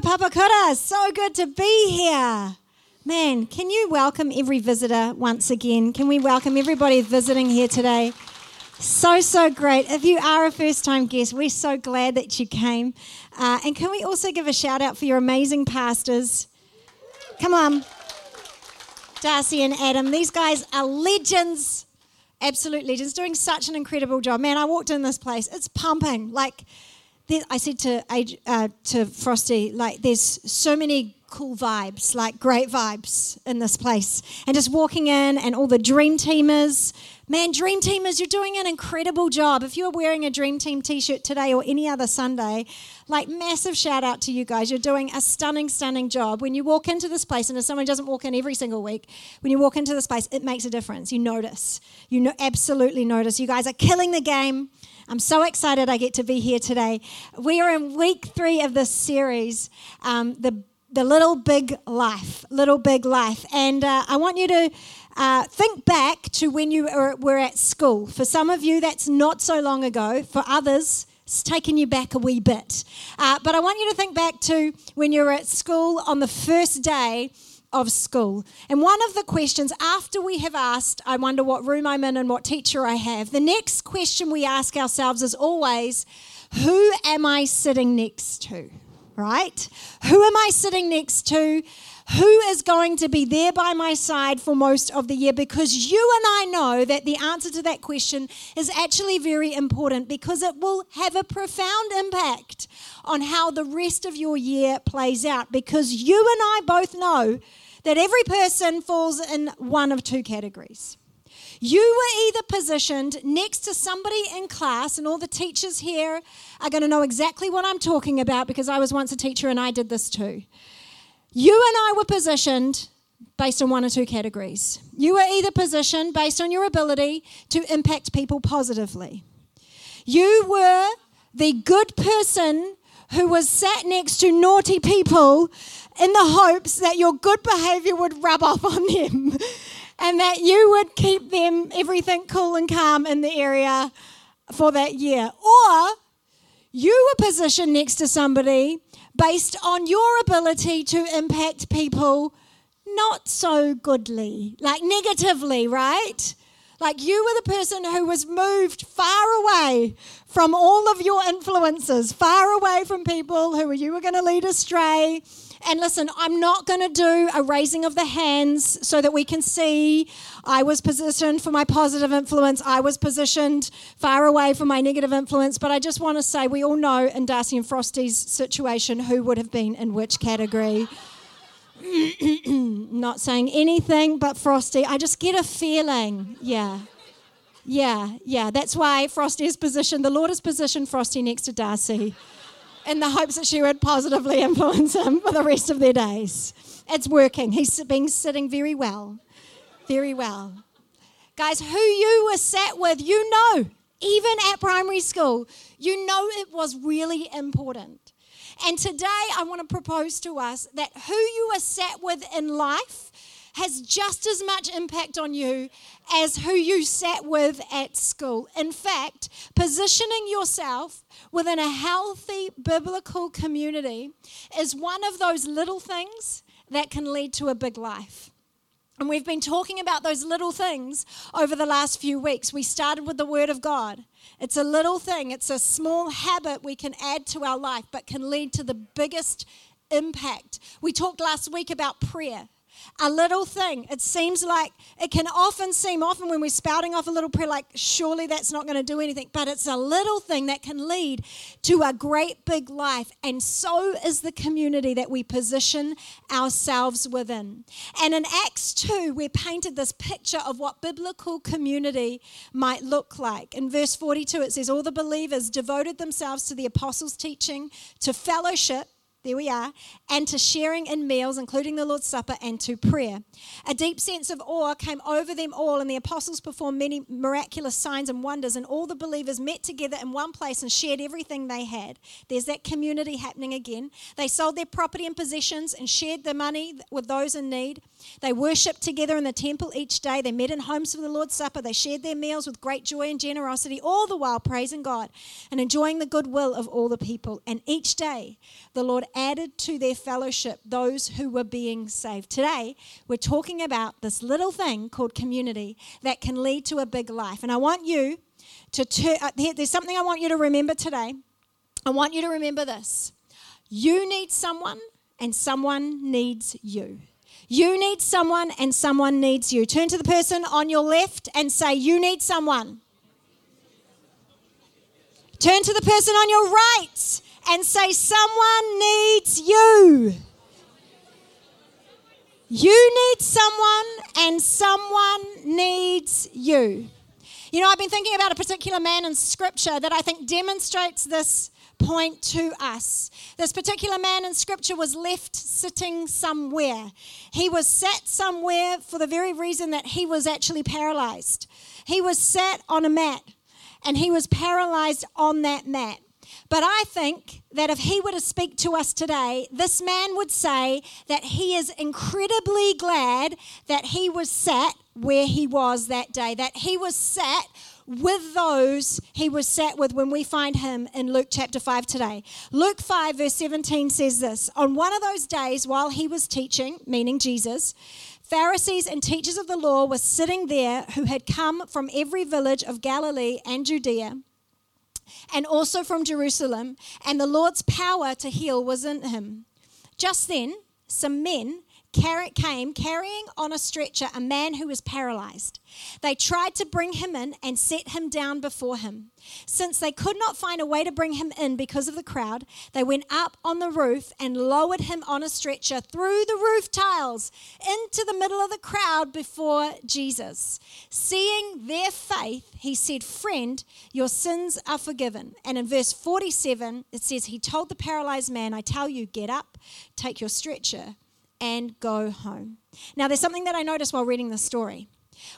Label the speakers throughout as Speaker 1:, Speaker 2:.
Speaker 1: Papakura. So good to be here. Man, can you welcome every visitor once again? Can we welcome everybody visiting here today? So, so great. If you are a first time guest, we're so glad that you came. Uh, and can we also give a shout out for your amazing pastors? Come on. Darcy and Adam. These guys are legends, absolute legends, doing such an incredible job. Man, I walked in this place, it's pumping. Like, I said to, uh, to Frosty, like, there's so many cool vibes, like great vibes in this place. And just walking in and all the dream teamers. Man, dream teamers, you're doing an incredible job. If you're wearing a dream team t shirt today or any other Sunday, like massive shout out to you guys. You're doing a stunning, stunning job. When you walk into this place, and if someone doesn't walk in every single week, when you walk into this place, it makes a difference. You notice. You know, absolutely notice. You guys are killing the game. I'm so excited I get to be here today. We are in week three of this series, um, the the little big life, little big life. And uh, I want you to uh, think back to when you were, at school. For some of you, that's not so long ago. For others, it's taken you back a wee bit. Uh, but I want you to think back to when you were at school on the first day of school. And one of the questions, after we have asked, I wonder what room I'm in and what teacher I have, the next question we ask ourselves is always, who am I sitting next to? right? Who am I sitting next to? Who is going to be there by my side for most of the year? Because you and I know that the answer to that question is actually very important because it will have a profound impact on how the rest of your year plays out. Because you and I both know that every person falls in one of two categories. You were either positioned next to somebody in class, and all the teachers here are going to know exactly what I'm talking about because I was once a teacher and I did this too. You and I were positioned based on one or two categories. You were either positioned based on your ability to impact people positively. You were the good person who was sat next to naughty people in the hopes that your good behavior would rub off on them and that you would keep them everything cool and calm in the area for that year. Or you were positioned next to somebody based on your ability to impact people not so goodly, like negatively, right? Like you were the person who was moved far away from all of your influences, far away from people who you were going to lead astray and listen, I'm not going to do a raising of the hands so that we can see I was positioned for my positive influence, I was positioned far away from my negative influence. But I just want to say we all know in Darcy and Frosty's situation who would have been in which category. not saying anything but Frosty. I just get a feeling. Yeah. Yeah, yeah. That's why Frosty is positioned, the Lord has positioned Frosty next to Darcy in the hopes that she would positively influence him for the rest of their days. It's working. He's been sitting very well. Very well. Guys, who you were sat with, you know, even at primary school, you know it was really important. And today I want to propose to us that who you are sat with in life has just as much impact on you as who you sat with at school. In fact, positioning yourself within a healthy biblical community is one of those little things that can lead to a big life. And we've been talking about those little things over the last few weeks. We started with the Word of God. It's a little thing, it's a small habit we can add to our life, but can lead to the biggest impact. We talked last week about prayer a little thing. It seems like it can often seem, often when we're spouting off a little prayer, like surely that's not going to do anything. But it's a little thing that can lead to a great big life. And so is the community that we position ourselves within. And in Acts 2, we're painted this picture of what biblical community might look like. In verse 42, it says, All the believers devoted themselves to the apostles' teaching, to fellowship there we are, and to sharing in meals, including the Lord's Supper, and to prayer. A deep sense of awe came over them all, and the apostles performed many miraculous signs and wonders, and all the believers met together in one place and shared everything they had. There's that community happening again. They sold their property and possessions and shared the money with those in need. They worshipped together in the temple each day. They met in homes for the Lord's Supper. They shared their meals with great joy and generosity, all the while praising God and enjoying the goodwill of all the people. And each day, the Lord added to their fellowship those who were being saved. Today, we're talking about this little thing called community that can lead to a big life. And I want you to turn, uh, there's something I want you to remember today. I want you to remember this. You need someone, and someone needs you. You need someone, and someone needs you. Turn to the person on your left and say, You need someone. Turn to the person on your right and say, Someone needs you. You need someone, and someone needs you. You know, I've been thinking about a particular man in scripture that I think demonstrates this point to us. This particular man in scripture was left sitting somewhere. He was sat somewhere for the very reason that he was actually paralyzed. He was sat on a mat and he was paralyzed on that mat. But I think that if he were to speak to us today, this man would say that he is incredibly glad that he was sat where he was that day, that he was sat with those he was sat with when we find him in Luke chapter 5 today. Luke 5, verse 17 says this On one of those days while he was teaching, meaning Jesus, Pharisees and teachers of the law were sitting there who had come from every village of Galilee and Judea and also from Jerusalem, and the Lord's power to heal was in him. Just then, some men came carrying on a stretcher a man who was paralyzed. They tried to bring him in and set him down before him. Since they could not find a way to bring him in because of the crowd, they went up on the roof and lowered him on a stretcher through the roof tiles into the middle of the crowd before Jesus. Seeing their faith, he said, Friend, your sins are forgiven. And in verse 47, it says, He told the paralyzed man, I tell you, get up, take your stretcher and go home. Now, there's something that I noticed while reading this story.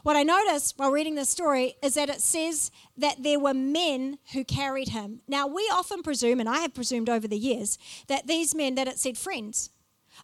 Speaker 1: What I noticed while reading this story is that it says that there were men who carried him. Now, we often presume, and I have presumed over the years, that these men, that it said friends.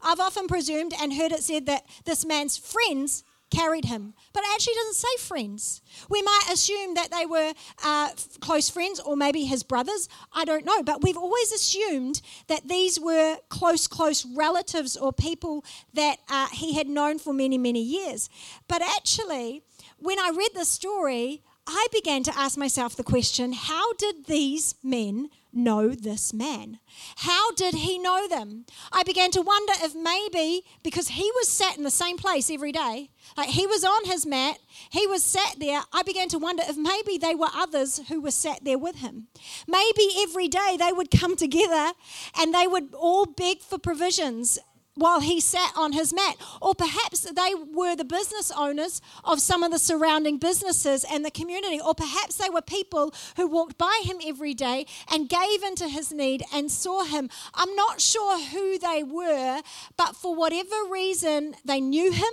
Speaker 1: I've often presumed and heard it said that this man's friends carried him. But it actually doesn't say friends. We might assume that they were uh, close friends or maybe his brothers. I don't know. But we've always assumed that these were close, close relatives or people that uh, he had known for many, many years. But actually, when I read the story, I began to ask myself the question how did these men know this man? How did he know them? I began to wonder if maybe because he was sat in the same place every day, like he was on his mat, he was sat there. I began to wonder if maybe they were others who were sat there with him. Maybe every day they would come together and they would all beg for provisions while he sat on his mat. Or perhaps they were the business owners of some of the surrounding businesses and the community. Or perhaps they were people who walked by him every day and gave into his need and saw him. I'm not sure who they were, but for whatever reason, they knew him.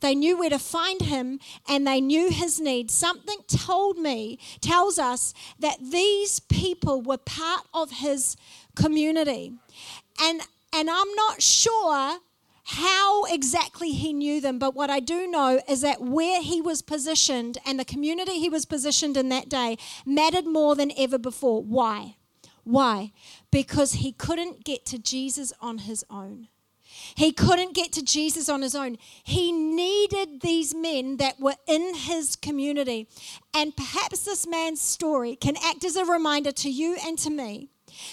Speaker 1: They knew where to find him and they knew his need. Something told me, tells us that these people were part of his community. And and I'm not sure how exactly he knew them, but what I do know is that where he was positioned and the community he was positioned in that day mattered more than ever before. Why? Why? Because he couldn't get to Jesus on his own. He couldn't get to Jesus on his own. He needed these men that were in his community. And perhaps this man's story can act as a reminder to you and to me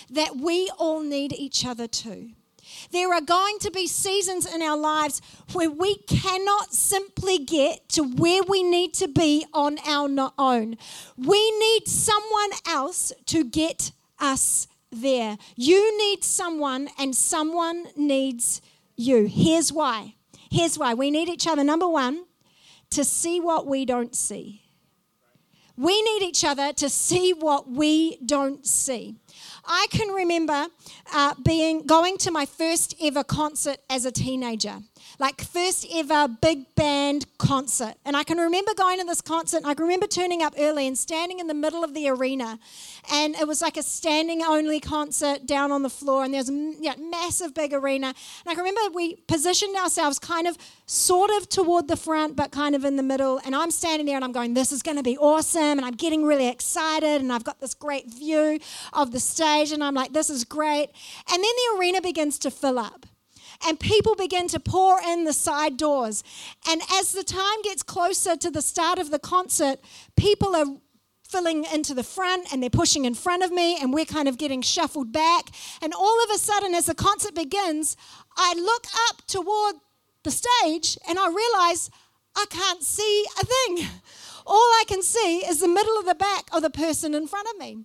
Speaker 1: that we all need each other too. There are going to be seasons in our lives where we cannot simply get to where we need to be on our own. We need someone else to get us there. You need someone, and someone needs you. Here's why. Here's why. We need each other. Number one, to see what we don't see. We need each other to see what we don't see. I can remember uh, being going to my first ever concert as a teenager like first ever big band concert. And I can remember going to this concert, I can remember turning up early and standing in the middle of the arena. And it was like a standing only concert down on the floor, and there's a yeah, massive big arena. And I can remember we positioned ourselves kind of sort of toward the front, but kind of in the middle. And I'm standing there and I'm going, This is going to be awesome. And I'm getting really excited, and I've got this great view of the stage, and I'm like, This is great. And then the arena begins to fill up and people begin to pour in the side doors. And as the time gets closer to the start of the concert, people are filling into the front and they're pushing in front of me and we're kind of getting shuffled back. And all of a sudden, as the concert begins, I look up toward the stage and I realize I can't see a thing. All I can see is the middle of the back of the person in front of me.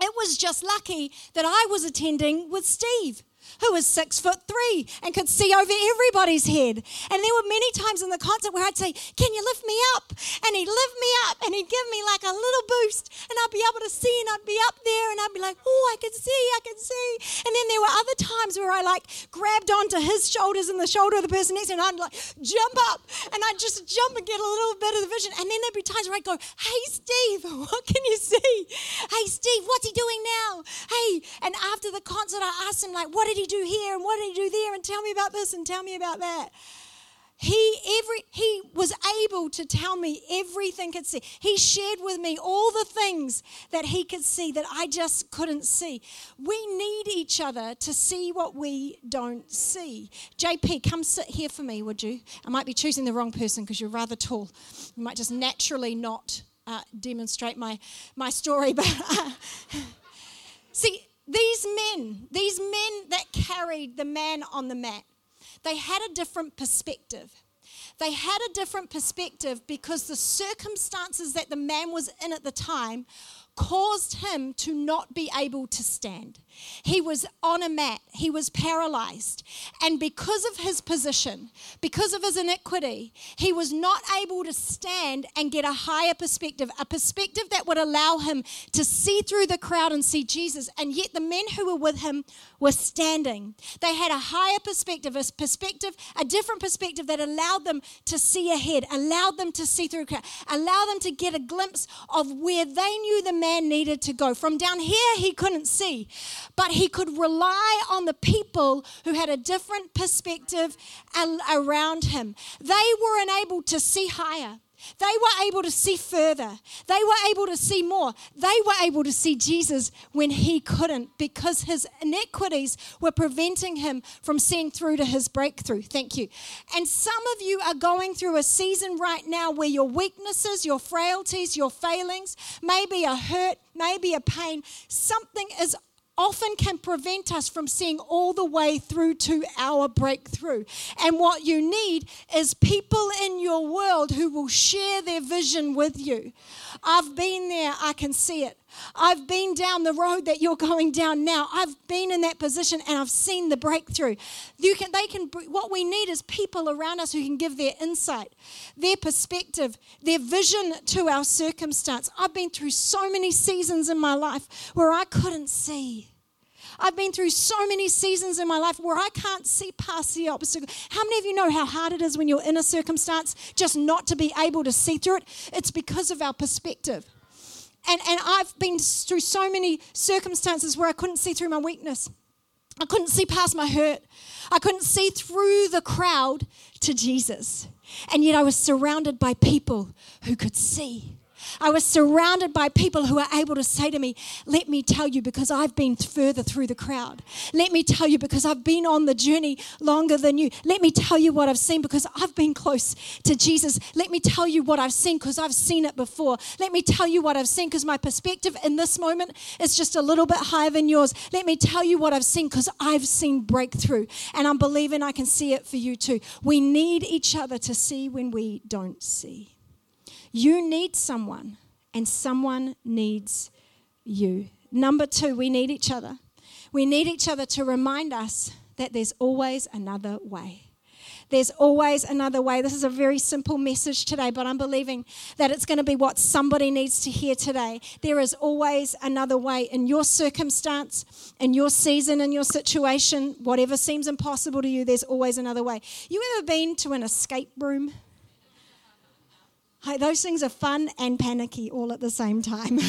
Speaker 1: It was just lucky that I was attending with Steve who was six foot three and could see over everybody's head. And there were many times in the concert where I'd say, Can you lift me up? And he'd lift me up and he'd give me like a little boost and I'd be able to see and I'd be up there and I'd be like, Oh, I can see, I can see. And then there were other times where I like grabbed onto his shoulders and the shoulder of the person next to me and I'd like jump up and I'd just jump and get a little bit of the vision. And then there'd be times where I'd go, Hey, Steve, what can you see? Hey, Steve, what's he doing now? Hey. And after the concert, I asked him, like, what did he do here and what did he do there and tell me about this and tell me about that. He every he was able to tell me everything could see. He shared with me all the things that he could see that I just couldn't see. We need each other to see what we don't see. JP, come sit here for me, would you? I might be choosing the wrong person because you're rather tall. You might just naturally not uh, demonstrate my my story, but see these men, these men that carried the man on the mat, they had a different perspective. They had a different perspective because the circumstances that the man was in at the time caused him to not be able to stand. He was on a mat, he was paralyzed. And because of his position, because of his iniquity, he was not able to stand and get a higher perspective, a perspective that would allow him to see through the crowd and see Jesus. And yet the men who were with him were standing. They had a higher perspective, a perspective, a different perspective that allowed them to see ahead, allowed them to see through allowed them to get a glimpse of where they knew the man needed to go. From down here, he couldn't see but he could rely on the people who had a different perspective around him. They were enabled to see higher. They were able to see further. They were able to see more. They were able to see Jesus when he couldn't because his iniquities were preventing him from seeing through to his breakthrough. Thank you. And some of you are going through a season right now where your weaknesses, your frailties, your failings, maybe a hurt, maybe a pain, something is often can prevent us from seeing all the way through to our breakthrough. And what you need is people in your world who will share their vision with you. I've been there, I can see it. I've been down the road that you're going down now. I've been in that position and I've seen the breakthrough. You can, they can, what we need is people around us who can give their insight, their perspective, their vision to our circumstance. I've been through so many seasons in my life where I couldn't see. I've been through so many seasons in my life where I can't see past the obstacle. How many of you know how hard it is when you're in a circumstance just not to be able to see through it? It's because of our perspective. And, and I've been through so many circumstances where I couldn't see through my weakness. I couldn't see past my hurt. I couldn't see through the crowd to Jesus. And yet I was surrounded by people who could see. I was surrounded by people who were able to say to me, Let me tell you, because I've been further through the crowd. Let me tell you, because I've been on the journey longer than you. Let me tell you what I've seen, because I've been close to Jesus. Let me tell you what I've seen, because I've seen it before. Let me tell you what I've seen, because my perspective in this moment is just a little bit higher than yours. Let me tell you what I've seen, because I've seen breakthrough. And I'm believing I can see it for you too. We need each other to see when we don't see. You need someone, and someone needs you. Number two, we need each other. We need each other to remind us that there's always another way. There's always another way. This is a very simple message today, but I'm believing that it's going to be what somebody needs to hear today. There is always another way in your circumstance, in your season, in your situation, whatever seems impossible to you, there's always another way. You ever been to an escape room? Those things are fun and panicky all at the same time.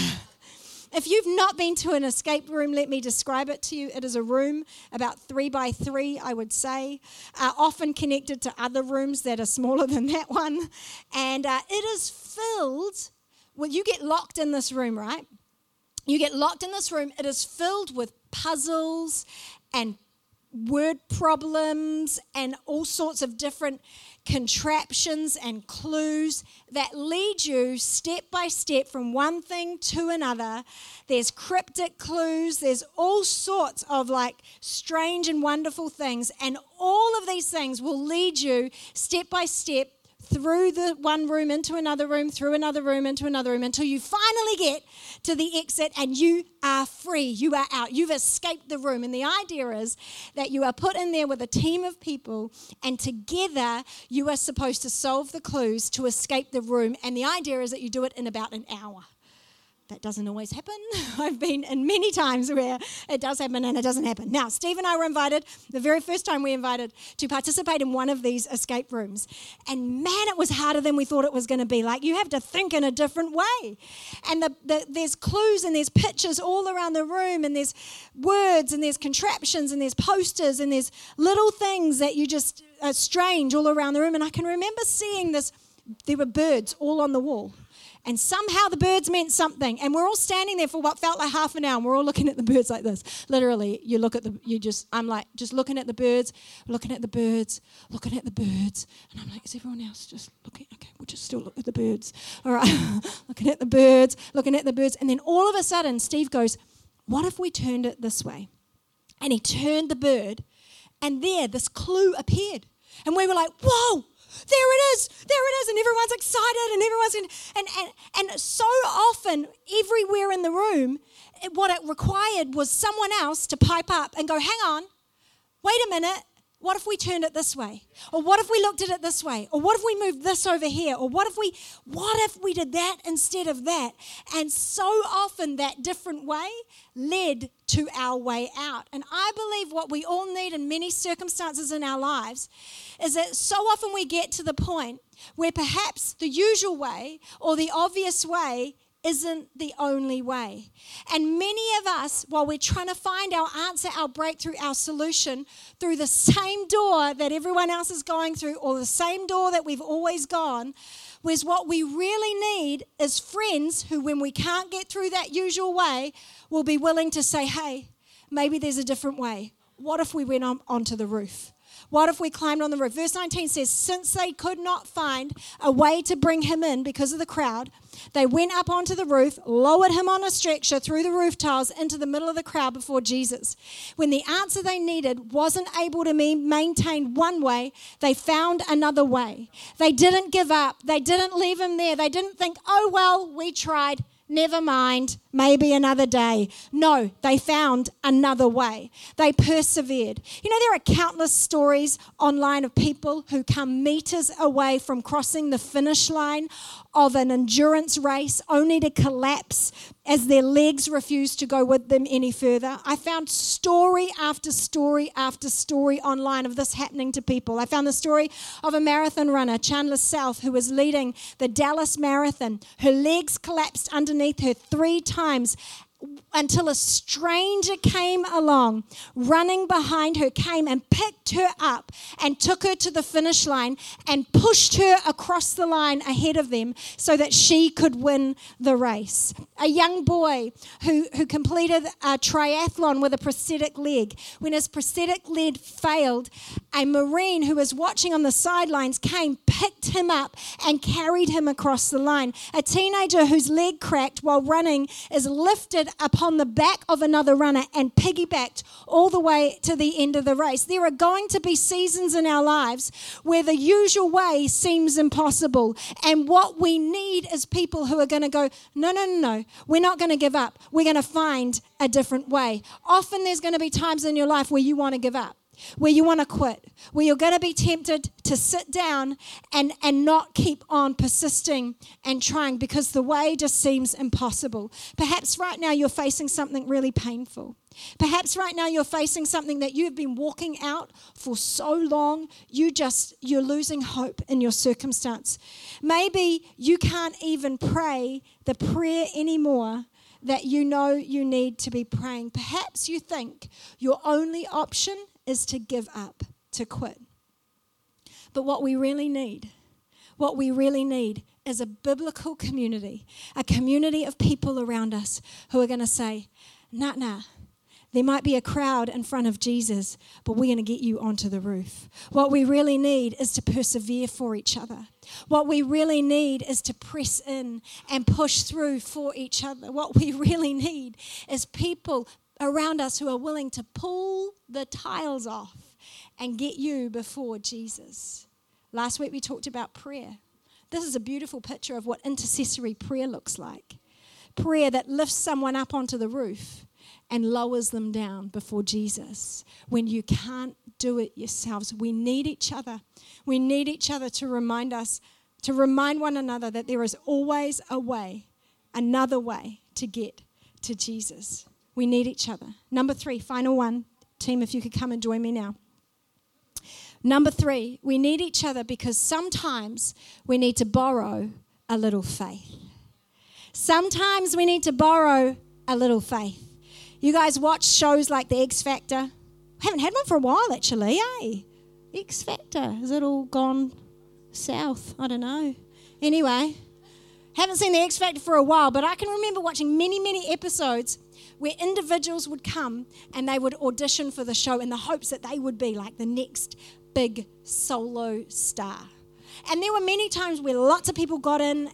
Speaker 1: If you've not been to an escape room, let me describe it to you. It is a room about three by three, I would say, uh, often connected to other rooms that are smaller than that one. And uh, it is filled, well, you get locked in this room, right? You get locked in this room. It is filled with puzzles and word problems and all sorts of different contraptions and clues that lead you step by step from one thing to another. There's cryptic clues, there's all sorts of like strange and wonderful things, and all of these things will lead you step by step through the one room into another room, through another room into another room until you finally get to the exit and you are free. You are out. You've escaped the room. And the idea is that you are put in there with a team of people and together you are supposed to solve the clues to escape the room. And the idea is that you do it in about an hour that doesn't always happen. I've been in many times where it does happen and it doesn't happen. Now, Steve and I were invited, the very first time we invited, to participate in one of these escape rooms. And man, it was harder than we thought it was going to be. Like, you have to think in a different way. And the, the, there's clues and there's pictures all around the room, and there's words and there's contraptions and there's posters and there's little things that you just are strange all around the room. And I can remember seeing this, there were birds all on the wall and somehow the birds meant something. And we're all standing there for what felt like half an hour, and we're all looking at the birds like this. Literally, you look at the, you just, I'm like, just looking at the birds, looking at the birds, looking at the birds. And I'm like, is everyone else just looking? Okay, we'll just still look at the birds. All right, looking at the birds, looking at the birds. And then all of a sudden, Steve goes, what if we turned it this way? And he turned the bird, and there, this clue appeared. And we were like, whoa, there it is, there it is, and everyone's excited, and everyone's in, and and and so often, everywhere in the room, what it required was someone else to pipe up and go, "Hang on, wait a minute." What if we turned it this way? Or what if we looked at it this way? Or what if we moved this over here? Or what if we what if we did that instead of that? And so often that different way led to our way out. And I believe what we all need in many circumstances in our lives is that so often we get to the point where perhaps the usual way or the obvious way isn't the only way. And many of us, while we're trying to find our answer, our breakthrough, our solution through the same door that everyone else is going through, or the same door that we've always gone, whereas what we really need is friends who, when we can't get through that usual way, will be willing to say, hey, maybe there's a different way. What if we went on, onto the roof? What if we climbed on the roof? Verse 19 says, Since they could not find a way to bring him in because of the crowd, they went up onto the roof, lowered him on a stretcher through the roof tiles into the middle of the crowd before Jesus. When the answer they needed wasn't able to be maintained one way, they found another way. They didn't give up, they didn't leave him there, they didn't think, oh, well, we tried never mind, maybe another day. No, they found another way. They persevered. You know, there are countless stories online of people who come meters away from crossing the finish line of an endurance race only to collapse as their legs refuse to go with them any further. I found story after story after story online of this happening to people. I found the story of a marathon runner, Chandler Self, who was leading the Dallas Marathon. Her legs collapsed underneath her three times until a stranger came along, running behind her, came and picked her up and took her to the finish line and pushed her across the line ahead of them so that she could win the race. A young boy who, who completed a triathlon with a prosthetic leg. When his prosthetic leg failed, a Marine who was watching on the sidelines came, picked him up, and carried him across the line. A teenager whose leg cracked while running is lifted upon the back of another runner and piggybacked all the way to the end of the race. There are going to be seasons in our lives where the usual way seems impossible. And what we need is people who are going to go, no, no, no, no, we're not going to give up. We're going to find a different way. Often there's going to be times in your life where you want to give up where you want to quit, where you're going to be tempted to sit down and, and not keep on persisting and trying because the way just seems impossible. Perhaps right now you're facing something really painful. Perhaps right now you're facing something that you've been walking out for so long, you just you're losing hope in your circumstance. Maybe you can't even pray the prayer anymore that you know you need to be praying. Perhaps you think your only option is to give up, to quit. But what we really need, what we really need is a biblical community, a community of people around us who are going to say, nah, nah. There might be a crowd in front of Jesus, but we're going to get you onto the roof. What we really need is to persevere for each other. What we really need is to press in and push through for each other. What we really need is people around us who are willing to pull the tiles off and get you before Jesus. Last week we talked about prayer. This is a beautiful picture of what intercessory prayer looks like prayer that lifts someone up onto the roof and lowers them down before Jesus when you can't do it yourselves. We need each other. We need each other to remind us, to remind one another that there is always a way, another way to get to Jesus. We need each other. Number three, final one. Team, if you could come and join me now. Number three, we need each other because sometimes we need to borrow a little faith. Sometimes we need to borrow a little faith. You guys watch shows like The X Factor? Haven't had one for a while actually, eh? X Factor. Has it all gone south? I don't know. Anyway, haven't seen The X Factor for a while, but I can remember watching many, many episodes where individuals would come and they would audition for the show in the hopes that they would be like the next big solo star. And there were many times where lots of people got in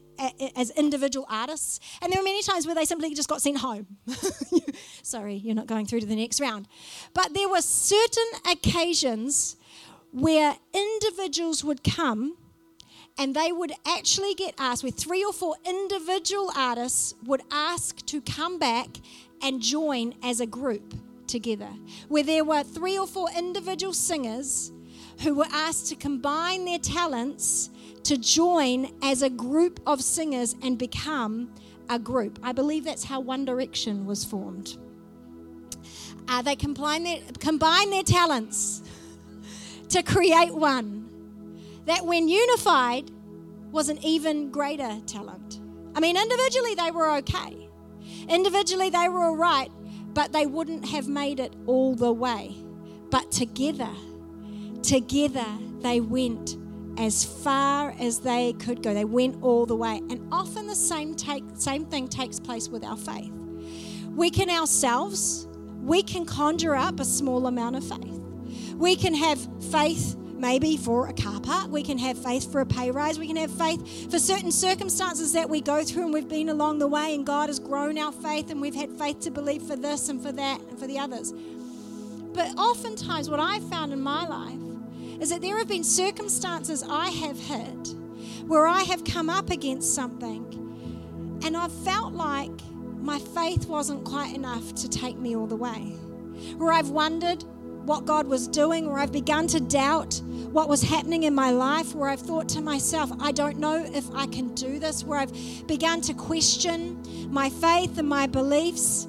Speaker 1: as individual artists, and there were many times where they simply just got sent home. Sorry, you're not going through to the next round. But there were certain occasions where individuals would come and they would actually get asked, where three or four individual artists would ask to come back and join as a group together, where there were three or four individual singers who were asked to combine their talents to join as a group of singers and become a group. I believe that's how One Direction was formed. Uh, they combine their, combine their talents to create one that, when unified, was an even greater talent. I mean, individually they were okay. Individually, they were all right, but they wouldn't have made it all the way. But together, together, they went as far as they could go. They went all the way. And often the same, take, same thing takes place with our faith. We can ourselves, we can conjure up a small amount of faith. We can have faith maybe for a car park. We can have faith for a pay rise. We can have faith for certain circumstances that we go through and we've been along the way and God has grown our faith and we've had faith to believe for this and for that and for the others. But oftentimes, what I've found in my life is that there have been circumstances I have hit where I have come up against something and I've felt like my faith wasn't quite enough to take me all the way. Where I've wondered, what God was doing, where I've begun to doubt what was happening in my life, where I've thought to myself, I don't know if I can do this, where I've begun to question my faith and my beliefs.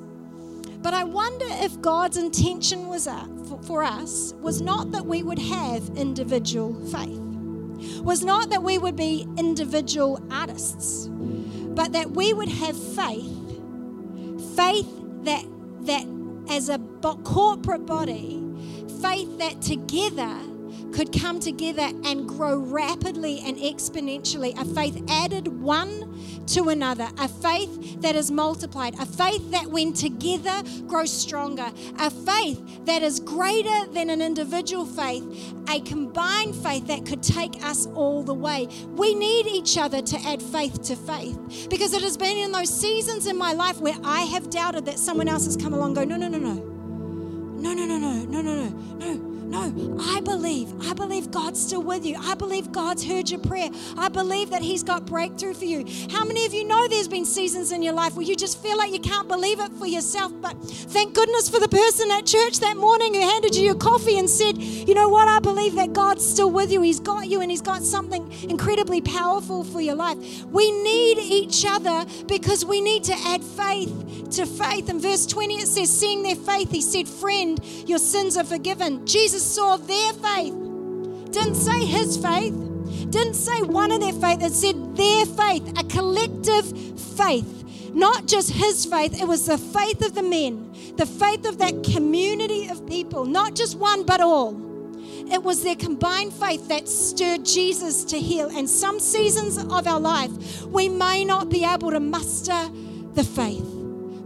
Speaker 1: But I wonder if God's intention was uh, for us was not that we would have individual faith, was not that we would be individual artists, but that we would have faith, faith that that as a corporate body faith that together could come together and grow rapidly and exponentially. A faith added one to another. A faith that is multiplied. A faith that, when together, grows stronger. A faith that is greater than an individual faith. A combined faith that could take us all the way. We need each other to add faith to faith because it has been in those seasons in my life where I have doubted that someone else has come along go, no, no, no, no. No, no, no, no, no, no, no, no. No, I believe. I believe God's still with you. I believe God's heard your prayer. I believe that He's got breakthrough for you. How many of you know there's been seasons in your life where you just feel like you can't believe it for yourself? But thank goodness for the person at church that morning who handed you your coffee and said, You know what? I believe that God's still with you. He's got you and He's got something incredibly powerful for your life. We need each other because we need to add faith to faith. In verse 20, it says, Seeing their faith, He said, Friend, your sins are forgiven. Jesus saw their faith. Didn't say his faith, didn't say one of their faith, it said their faith, a collective faith. Not just his faith, it was the faith of the men, the faith of that community of people, not just one, but all. It was their combined faith that stirred Jesus to heal. And some seasons of our life, we may not be able to muster the faith.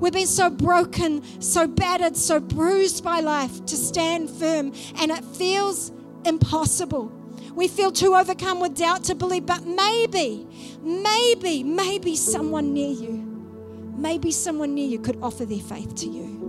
Speaker 1: We've been so broken, so battered, so bruised by life to stand firm, and it feels impossible. We feel too overcome with doubt to believe, but maybe, maybe, maybe someone near you, maybe someone near you could offer their faith to you.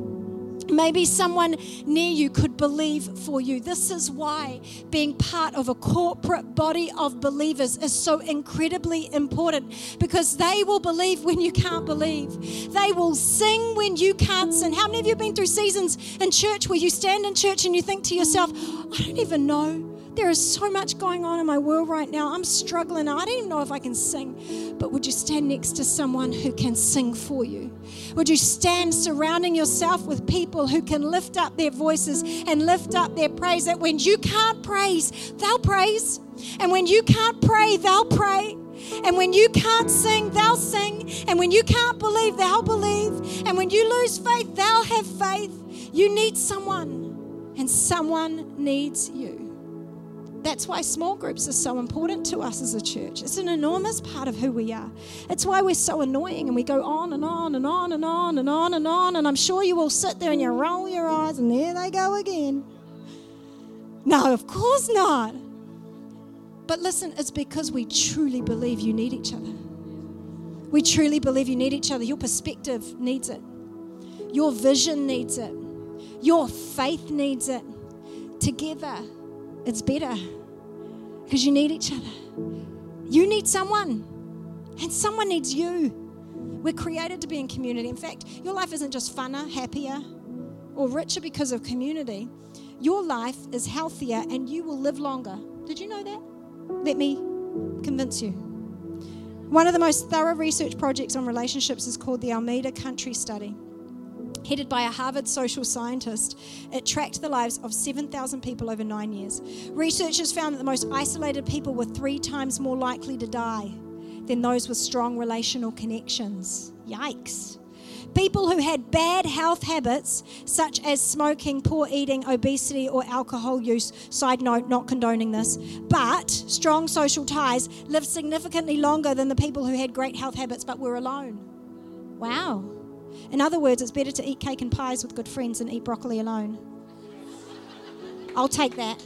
Speaker 1: Maybe someone near you could believe for you. This is why being part of a corporate body of believers is so incredibly important because they will believe when you can't believe. They will sing when you can't sing. How many of you have been through seasons in church where you stand in church and you think to yourself, I don't even know there is so much going on in my world right now. I'm struggling. I don't even know if I can sing. But would you stand next to someone who can sing for you? Would you stand surrounding yourself with people who can lift up their voices and lift up their praise? That when you can't praise, they'll praise. And when you can't pray, they'll pray. And when you can't sing, they'll sing. And when you can't believe, they'll believe. And when you lose faith, they'll have faith. You need someone, and someone needs you. That's why small groups are so important to us as a church. It's an enormous part of who we are. It's why we're so annoying and we go on and on and on and on and on and on. And I'm sure you all sit there and you roll your eyes and there they go again. No, of course not. But listen, it's because we truly believe you need each other. We truly believe you need each other. Your perspective needs it, your vision needs it, your faith needs it. Together, it's better because you need each other. You need someone, and someone needs you. We're created to be in community. In fact, your life isn't just funner, happier, or richer because of community. Your life is healthier and you will live longer. Did you know that? Let me convince you. One of the most thorough research projects on relationships is called the Alameda County Study headed by a Harvard social scientist. It tracked the lives of 7,000 people over nine years. Researchers found that the most isolated people were three times more likely to die than those with strong relational connections. Yikes. People who had bad health habits, such as smoking, poor eating, obesity, or alcohol use, side note, not condoning this, but strong social ties, lived significantly longer than the people who had great health habits but were alone. Wow. In other words, it's better to eat cake and pies with good friends than eat broccoli alone. I'll take that.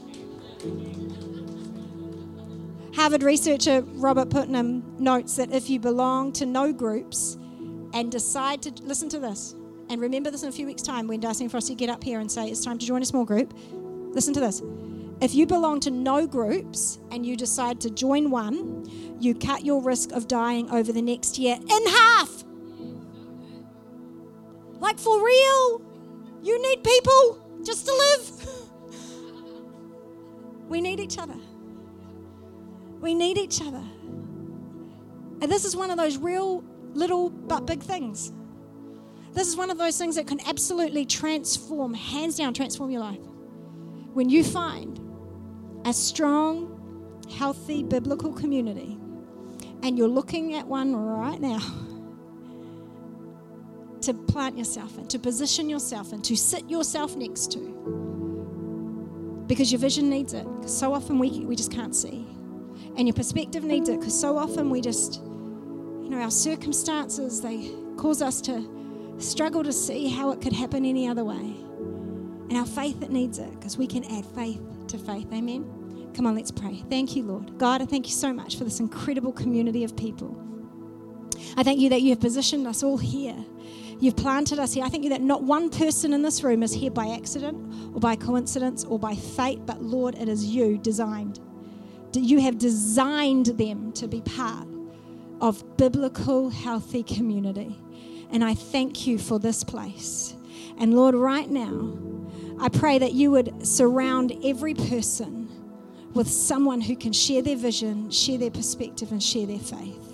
Speaker 1: Harvard researcher Robert Putnam notes that if you belong to no groups and decide to listen to this, and remember this in a few weeks' time when Darcy and Frosty get up here and say it's time to join a small group, listen to this. If you belong to no groups and you decide to join one, you cut your risk of dying over the next year in half. Like for real. You need people just to live. we need each other. We need each other. And this is one of those real little but big things. This is one of those things that can absolutely transform, hands down, transform your life. When you find a strong, healthy biblical community, and you're looking at one right now to plant yourself in, to position yourself in, to sit yourself next to. Because your vision needs it. Because so often we, we just can't see. And your perspective needs it. Because so often we just, you know, our circumstances, they cause us to struggle to see how it could happen any other way. And our faith, it needs it. Because we can add faith to faith. Amen. Come on, let's pray. Thank you, Lord. God, I thank you so much for this incredible community of people. I thank you that you have positioned us all here You've planted us here. I think that not one person in this room is here by accident or by coincidence or by fate, but Lord, it is you designed. You have designed them to be part of biblical, healthy community. And I thank you for this place. And Lord, right now, I pray that you would surround every person with someone who can share their vision, share their perspective, and share their faith.